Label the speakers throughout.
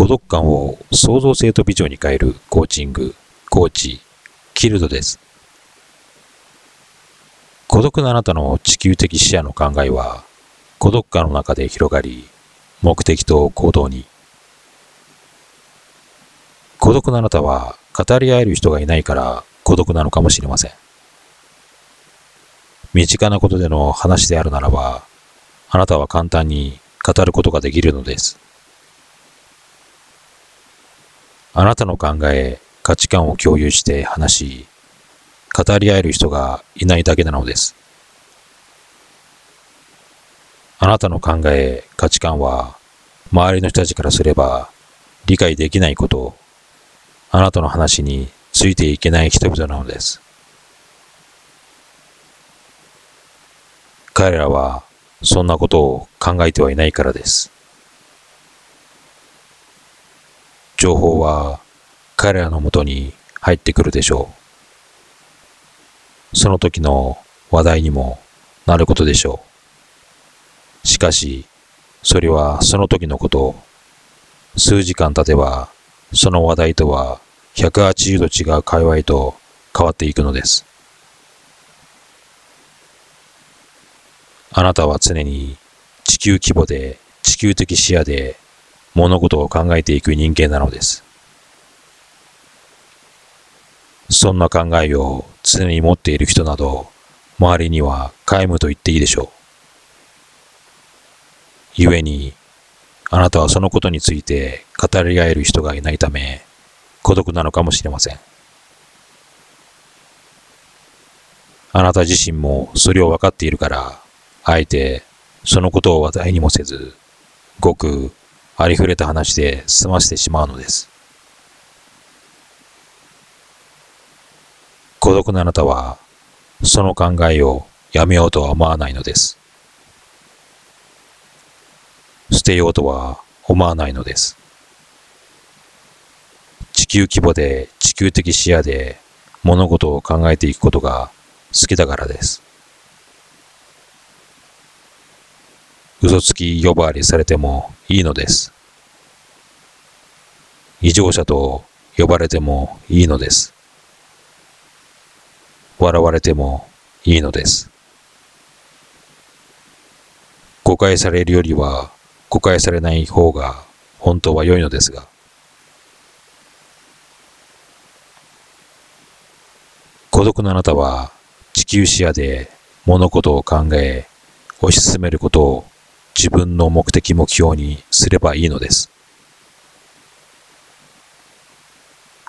Speaker 1: 孤独感を創造性とビジョンに変えるコーチング、コーチ、キルドです。孤独なあなたの地球的視野の考えは、孤独感の中で広がり、目的と行動に。孤独なあなたは語り合える人がいないから孤独なのかもしれません。身近なことでの話であるならば、あなたは簡単に語ることができるのです。あなたの考え、価値観を共有して話し、語り合える人がいないだけなのです。あなたの考え、価値観は、周りの人たちからすれば理解できないこと、あなたの話についていけない人々なのです。彼らはそんなことを考えてはいないからです。情報は彼らのもとに入ってくるでしょう。その時の話題にもなることでしょう。しかし、それはその時のこと。数時間経てば、その話題とは180度違う界隈と変わっていくのです。あなたは常に地球規模で地球的視野で物事を考えていく人間なのです。そんな考えを常に持っている人など、周りには皆無と言っていいでしょう。故に、あなたはそのことについて語り合える人がいないため、孤独なのかもしれません。あなた自身もそれを分かっているから、あえてそのことを話題にもせず、ごくありふれた話で済ませてしまうのです。孤独なあなたは、その考えをやめようとは思わないのです。捨てようとは思わないのです。地球規模で地球的視野で物事を考えていくことが好きだからです。嘘つき呼ばわりされてもいいのです。異常者と呼ばれてもいいのです。笑われてもいいのです。誤解されるよりは誤解されない方が本当は良いのですが。孤独なあなたは地球視野で物事を考え、推し進めることを自分の目的目標にすればいいのです。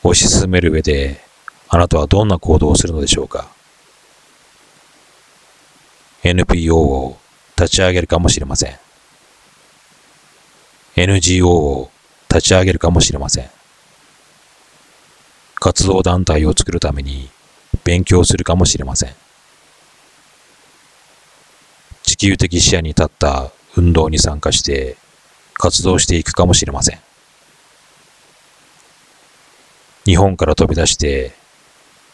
Speaker 1: 推し進める上で、あなたはどんな行動をするのでしょうか ?NPO を立ち上げるかもしれません。NGO を立ち上げるかもしれません。活動団体を作るために勉強するかもしれません。地球的視野に立った運動に参加して活動していくかもしれません。日本から飛び出して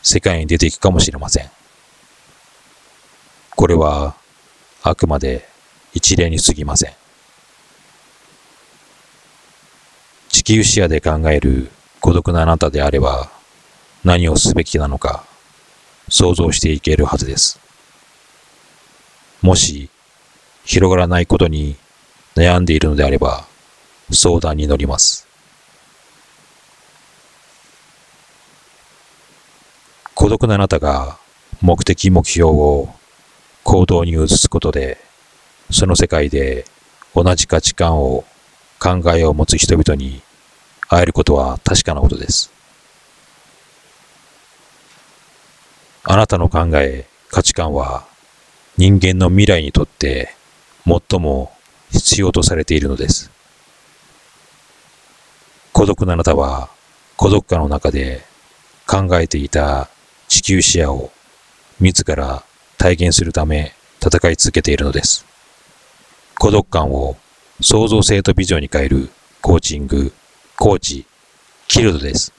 Speaker 1: 世界に出ていくかもしれません。これはあくまで一例に過ぎません。地球視野で考える孤独なあなたであれば何をすべきなのか想像していけるはずです。もし広がらないことに悩んでいるのであれば、相談に乗ります。孤独なあなたが目的目標を行動に移すことで、その世界で同じ価値観を考えを持つ人々に会えることは確かなことです。あなたの考え、価値観は人間の未来にとって最も必要とされているのです。孤独なあなたは孤独感の中で考えていた地球視野を自ら体現するため戦い続けているのです。孤独感を創造性とビジョンに変えるコーチング、コーチ、キルドです。